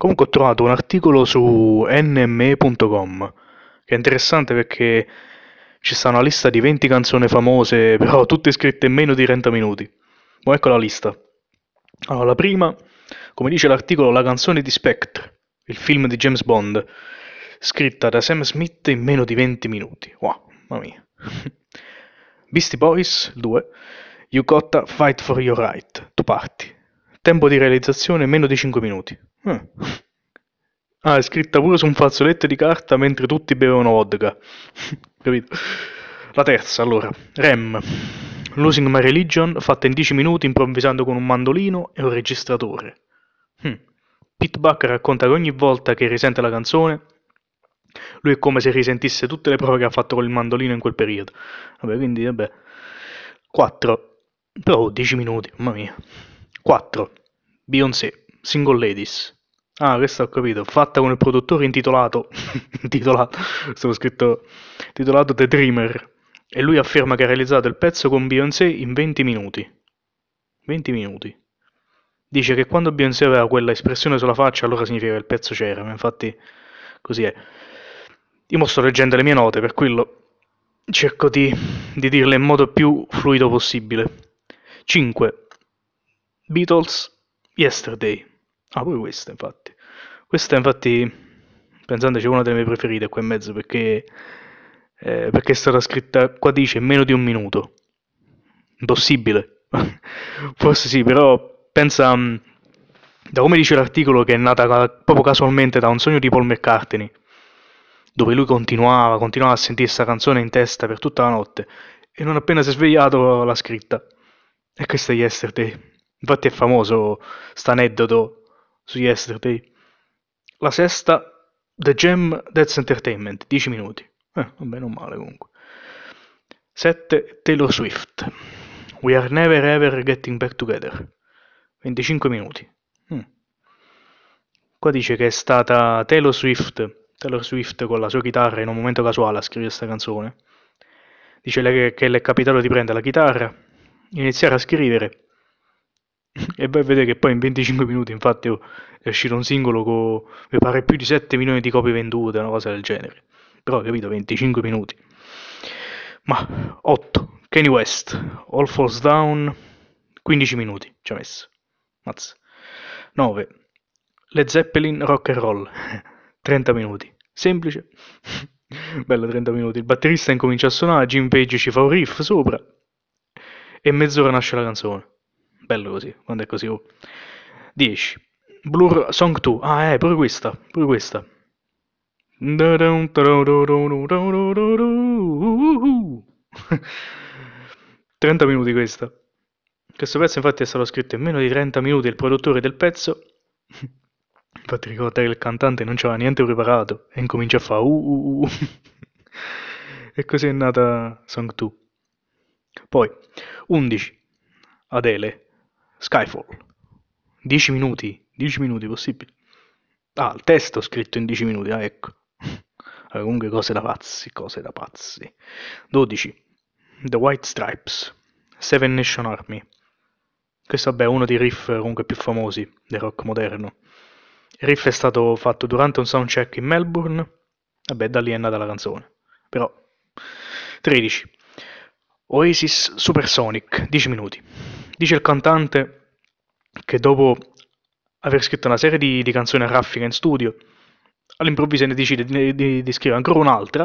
Comunque ho trovato un articolo su nme.com che è interessante perché ci sta una lista di 20 canzoni famose, però tutte scritte in meno di 30 minuti. Ma ecco la lista. Allora, la prima, come dice l'articolo, la canzone di Spectre, il film di James Bond, scritta da Sam Smith in meno di 20 minuti. Wow, mamma mia. Beastie Boys, 2, You Gotta Fight For Your Right, tu parti. Tempo di realizzazione meno di 5 minuti. Ah. ah, è scritta pure su un fazzoletto di carta mentre tutti bevevano vodka. Capito? La terza, allora, Rem. Losing My Religion, fatta in 10 minuti improvvisando con un mandolino e un registratore. Hm. Pete Buck racconta che ogni volta che risente la canzone, lui è come se risentisse tutte le prove che ha fatto con il mandolino in quel periodo. Vabbè, quindi, vabbè. 4. Però 10 minuti, mamma mia. 4. Beyoncé, Single Ladies. Ah, questo ho capito. Fatta con il produttore intitolato... intitolato... stavo scritto... intitolato The Dreamer. E lui afferma che ha realizzato il pezzo con Beyoncé in 20 minuti. 20 minuti. Dice che quando Beyoncé aveva quella espressione sulla faccia, allora significa che il pezzo c'era. Ma infatti, così è. Io mo sto leggendo le mie note, per quello cerco di, di dirle in modo più fluido possibile. 5. Beatles, Yesterday. Ah, pure questa, infatti. Questa, infatti, pensandoci, è una delle mie preferite qua in mezzo perché, eh, perché è stata scritta, qua dice, meno di un minuto. Impossibile. Forse sì, però pensa, mm, da come dice l'articolo, che è nata proprio casualmente da un sogno di Paul McCartney, dove lui continuava, continuava a sentire questa canzone in testa per tutta la notte, e non appena si è svegliato l'ha scritta. E questa è Yesterday. Infatti è famoso questo aneddoto su Yesterday. La sesta, The Gem That's Entertainment, 10 minuti. Eh, vabbè, non male comunque. 7. Taylor Swift. We are never ever getting back together. 25 minuti. Mm. Qua dice che è stata Taylor Swift, Taylor Swift con la sua chitarra in un momento casuale a scrivere questa canzone. Dice che, che le è capitato di prendere la chitarra, iniziare a scrivere e vai a vedere che poi in 25 minuti, infatti, oh, è uscito un singolo con, mi pare, più di 7 milioni di copie vendute, una cosa del genere. Però, capito, 25 minuti. Ma 8. Kanye West, All Falls Down, 15 minuti ci ha messo. Mazza. 9. Led Zeppelin, Rock and Roll, 30 minuti. Semplice. Bello 30 minuti. Il batterista incomincia a suonare, Jim Page ci fa un riff sopra e mezz'ora nasce la canzone bello così, quando è così. Oh. 10. Blur Song 2. Ah, eh, pure questa, pure questa. 30 minuti questa. Questo pezzo infatti è stato scritto in meno di 30 minuti il produttore del pezzo. Infatti ricordare che il cantante non c'aveva niente preparato e incomincia a fare uh, uh, uh. e così è nata Song 2. Poi 11. Adele Skyfall. 10 minuti, 10 minuti possibili. Ah, il testo scritto in 10 minuti, ah ecco. Allora, comunque cose da pazzi, cose da pazzi. 12. The White Stripes. Seven Nation Army. Questo vabbè, è uno dei riff comunque più famosi del rock moderno. Il riff è stato fatto durante un soundcheck in Melbourne. Vabbè, da lì è nata la canzone. Però 13. Oasis Supersonic, 10 minuti. Dice il cantante che dopo aver scritto una serie di, di canzoni a raffica in studio, all'improvviso ne decide di, di, di, scrivere ancora un'altra,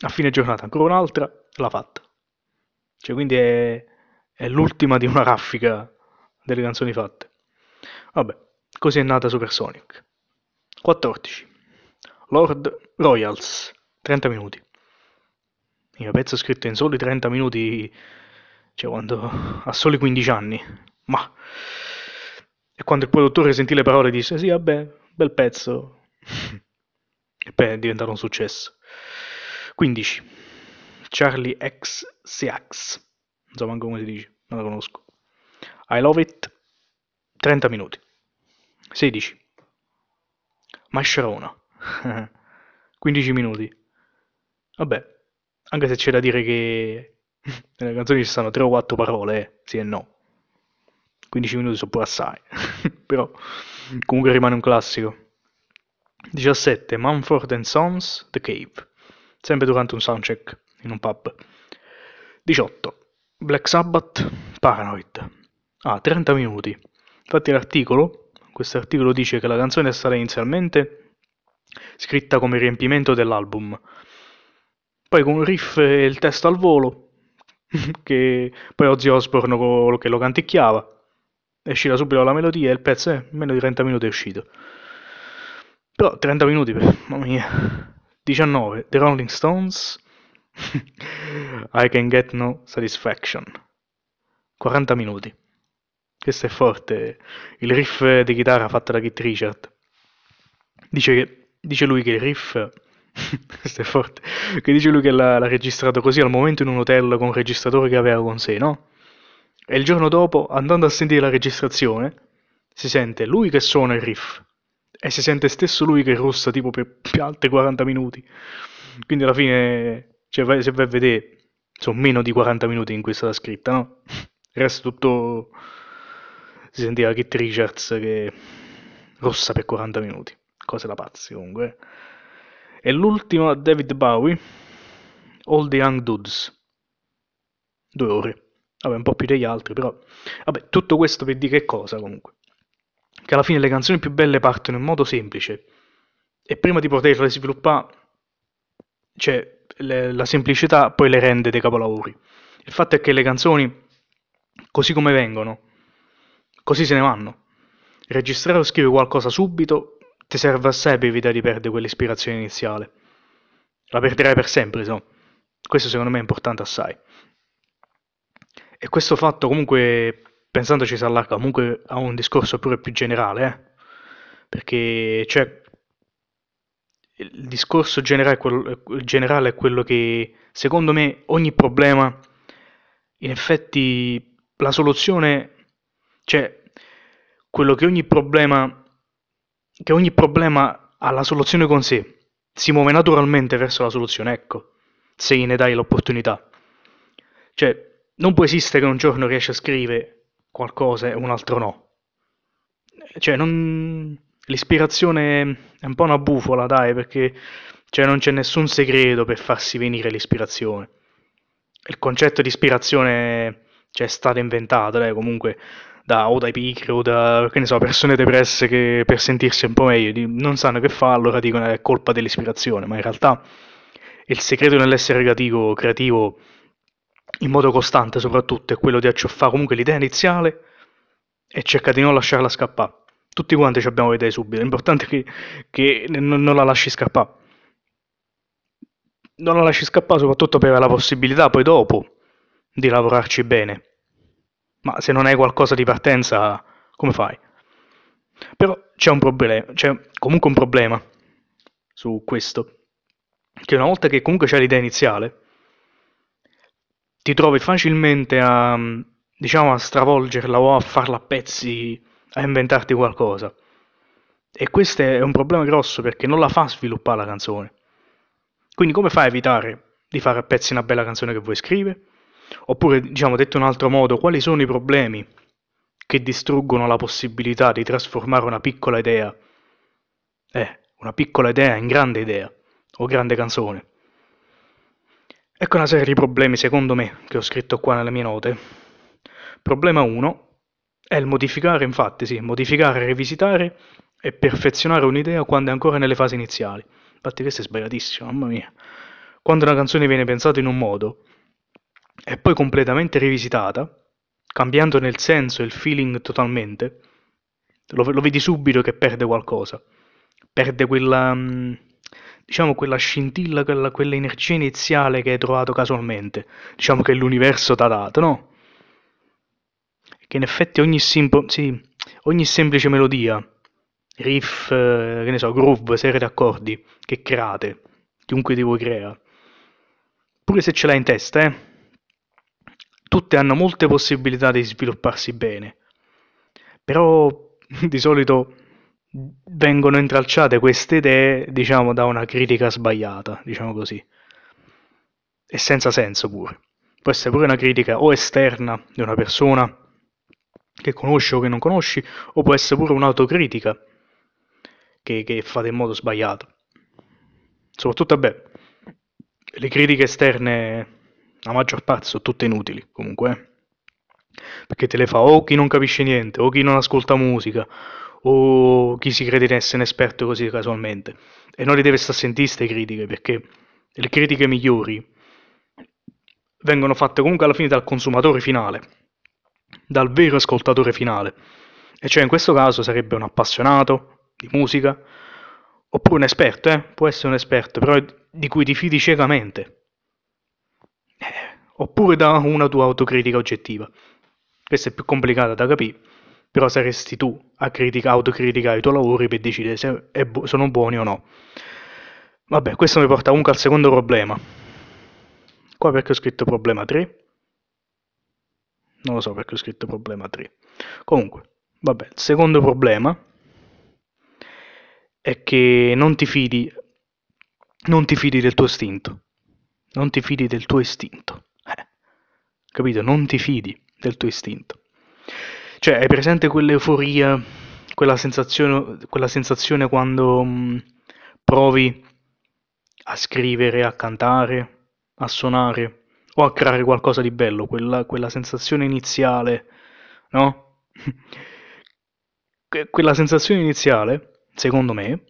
a fine giornata ancora un'altra, l'ha fatta. Cioè, quindi è, è l'ultima di una raffica delle canzoni fatte. Vabbè, così è nata Supersonic. 14. Lord Royals, 30 minuti. Il pezzo scritto in soli 30 minuti cioè quando ha soli 15 anni, ma... E quando il produttore sentì le parole disse, sì, vabbè, bel pezzo. e poi è diventato un successo. 15. Charlie X Seax. Non so manco come si dice, non la conosco. I Love It, 30 minuti. 16. Mascherona, 15 minuti. Vabbè, anche se c'è da dire che nelle canzoni ci stanno 3 o 4 parole, eh, sì e no. 15 minuti sono pure assai, però comunque rimane un classico. 17. Mumford Sons, The Cave, sempre durante un soundcheck in un pub. 18. Black Sabbath, Paranoid. Ah, 30 minuti. Infatti l'articolo, questo articolo dice che la canzone è stata inizialmente scritta come riempimento dell'album, poi con un riff e il testo al volo, che poi Ozzy Osbourne lo, che lo canticchiava, è uscita subito la melodia e il pezzo è meno di 30 minuti è uscito. Però 30 minuti, mamma mia. 19. The Rolling Stones. I can get no satisfaction. 40 minuti. Questo è forte. Il riff di chitarra fatto da Kit Richard. Dice, che, dice lui che il riff questo è forte. Che dice lui che l'ha, l'ha, registrato così al momento in un hotel con un registratore che aveva con sé, no? E il giorno dopo, andando a sentire la registrazione, si sente lui che suona il riff e si sente stesso lui che russa tipo per, per altri 40 minuti. Quindi alla fine, cioè, se vai a vedere, sono meno di 40 minuti in cui è stata scritta, no? Il resto tutto si sentiva Kit Richards che russa per 40 minuti. Cose da pazzi comunque. E l'ultimo David Bowie, All the Young Dudes. Due ore. Vabbè, un po' più degli altri, però... Vabbè, tutto questo per dire che cosa comunque? Che alla fine le canzoni più belle partono in modo semplice. E prima di poterle sviluppare, cioè, le, la semplicità poi le rende dei capolavori. Il fatto è che le canzoni, così come vengono, così se ne vanno. Registrare o scrivere qualcosa subito ti serve assai per evitare di perdere quell'ispirazione iniziale. La perderai per sempre, no? Questo secondo me è importante assai. E questo fatto comunque, pensandoci, si allarga comunque a un discorso pure più generale, eh? Perché, cioè, il discorso generale, generale è quello che, secondo me, ogni problema, in effetti, la soluzione, cioè, quello che ogni problema che ogni problema ha la soluzione con sé, si muove naturalmente verso la soluzione, ecco, se ne dai l'opportunità. Cioè, non può esistere che un giorno riesci a scrivere qualcosa e un altro no. Cioè, non... l'ispirazione è un po' una bufola, dai, perché cioè, non c'è nessun segreto per farsi venire l'ispirazione. Il concetto di ispirazione cioè, è stato inventato, dai, comunque da, o dai picri o da che ne so, persone depresse che per sentirsi un po' meglio non sanno che fa, allora dicono è colpa dell'ispirazione, ma in realtà il segreto nell'essere creativo, creativo in modo costante soprattutto è quello di accioffare comunque l'idea iniziale e cercare di non lasciarla scappare. Tutti quanti abbiamo le idee subito, l'importante è che, che non, non la lasci scappare. Non la lasci scappare soprattutto per la possibilità poi dopo di lavorarci bene ma se non hai qualcosa di partenza, come fai? Però c'è un problema, c'è comunque un problema su questo, che una volta che comunque c'è l'idea iniziale, ti trovi facilmente a, diciamo, a stravolgerla o a farla a pezzi, a inventarti qualcosa. E questo è un problema grosso perché non la fa sviluppare la canzone. Quindi come fai a evitare di fare a pezzi una bella canzone che vuoi scrivere? Oppure, diciamo, detto in un altro modo, quali sono i problemi che distruggono la possibilità di trasformare una piccola idea, eh, una piccola idea in grande idea o grande canzone? Ecco una serie di problemi, secondo me, che ho scritto qua nelle mie note. Problema 1 è il modificare, infatti, sì, modificare, rivisitare e perfezionare un'idea quando è ancora nelle fasi iniziali. Infatti questo è sbagliatissimo, mamma mia. Quando una canzone viene pensata in un modo, e poi completamente rivisitata, cambiando nel senso e il feeling totalmente, lo, lo vedi subito che perde qualcosa. Perde quella, mm, diciamo, quella scintilla, quella, energia iniziale che hai trovato casualmente. Diciamo che l'universo ti ha dato, no? Che in effetti ogni, simpo, sì, ogni semplice melodia, riff, eh, che ne so, groove, serie di accordi che create, chiunque di voi crea, pure se ce l'hai in testa, eh, tutte hanno molte possibilità di svilupparsi bene, però di solito vengono intralciate queste idee, diciamo, da una critica sbagliata, diciamo così, e senza senso pure. Può essere pure una critica o esterna di una persona, che conosci o che non conosci, o può essere pure un'autocritica che, che fate in modo sbagliato. Soprattutto, vabbè, le critiche esterne, la maggior parte sono tutte inutili, comunque. eh. Perché te le fa o chi non capisce niente, o chi non ascolta musica, o chi si crede di essere un esperto così casualmente. E non li deve stare a sentire queste critiche, perché le critiche migliori vengono fatte comunque alla fine dal consumatore finale, dal vero ascoltatore finale. E cioè in questo caso sarebbe un appassionato di musica, oppure un esperto, eh? può essere un esperto, però di cui ti fidi ciecamente. Eh, oppure da una tua autocritica oggettiva. Questa è più complicata da capire, però saresti tu a critica, autocriticare i tuoi lavori per decidere se bu- sono buoni o no. Vabbè, questo mi porta comunque al secondo problema. Qua perché ho scritto problema 3? Non lo so perché ho scritto problema 3. Comunque, vabbè, il secondo problema è che non ti fidi, non ti fidi del tuo istinto. Non ti fidi del tuo istinto. Eh, capito? Non ti fidi del tuo istinto. Cioè, hai presente quell'euforia, quella sensazione, quella sensazione quando mh, provi a scrivere, a cantare, a suonare o a creare qualcosa di bello, quella, quella sensazione iniziale, no? Que- quella sensazione iniziale, secondo me,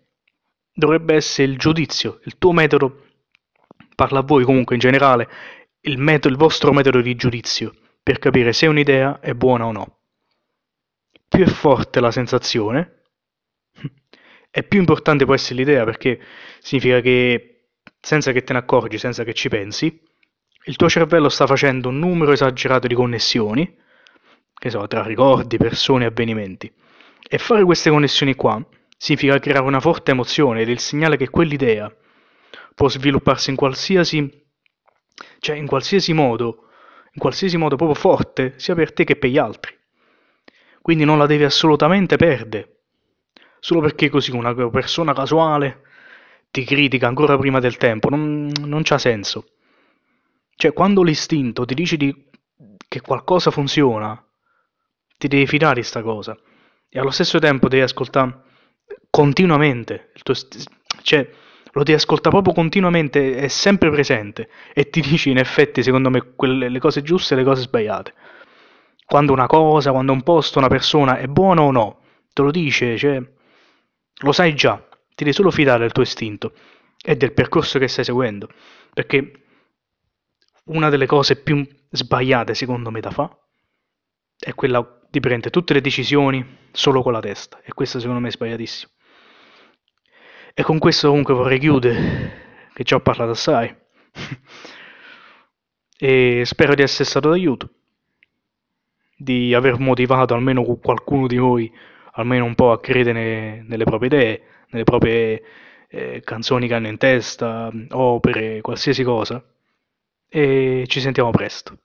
dovrebbe essere il giudizio, il tuo metodo, parla a voi comunque in generale, il, metodo, il vostro metodo di giudizio per capire se un'idea è buona o no. Più è forte la sensazione, e più importante può essere l'idea perché significa che senza che te ne accorgi, senza che ci pensi, il tuo cervello sta facendo un numero esagerato di connessioni, che so, tra ricordi, persone avvenimenti. E fare queste connessioni qua significa creare una forte emozione ed è il segnale che quell'idea può svilupparsi in qualsiasi, cioè in qualsiasi modo, in qualsiasi modo proprio forte, sia per te che per gli altri. Quindi non la devi assolutamente perdere. Solo perché così una persona casuale ti critica ancora prima del tempo, non, non c'ha senso. Cioè, quando l'istinto ti dice di- che qualcosa funziona, ti devi fidare di sta cosa. E allo stesso tempo devi ascoltare continuamente. Il tuo cioè, lo devi ascoltare proprio continuamente, è sempre presente. E ti dici, in effetti, secondo me, quelle, le cose giuste e le cose sbagliate. Quando una cosa, quando un posto, una persona è buona o no, te lo dice, cioè, lo sai già, ti devi solo fidare del tuo istinto e del percorso che stai seguendo. Perché una delle cose più sbagliate, secondo me, da fa è quella di prendere tutte le decisioni solo con la testa. E questo, secondo me, è sbagliatissimo. E con questo, comunque, vorrei chiudere, che già ho parlato assai. e spero di essere stato d'aiuto, di aver motivato almeno qualcuno di voi almeno un po' a credere nelle proprie idee, nelle proprie eh, canzoni che hanno in testa, opere, qualsiasi cosa. E ci sentiamo presto.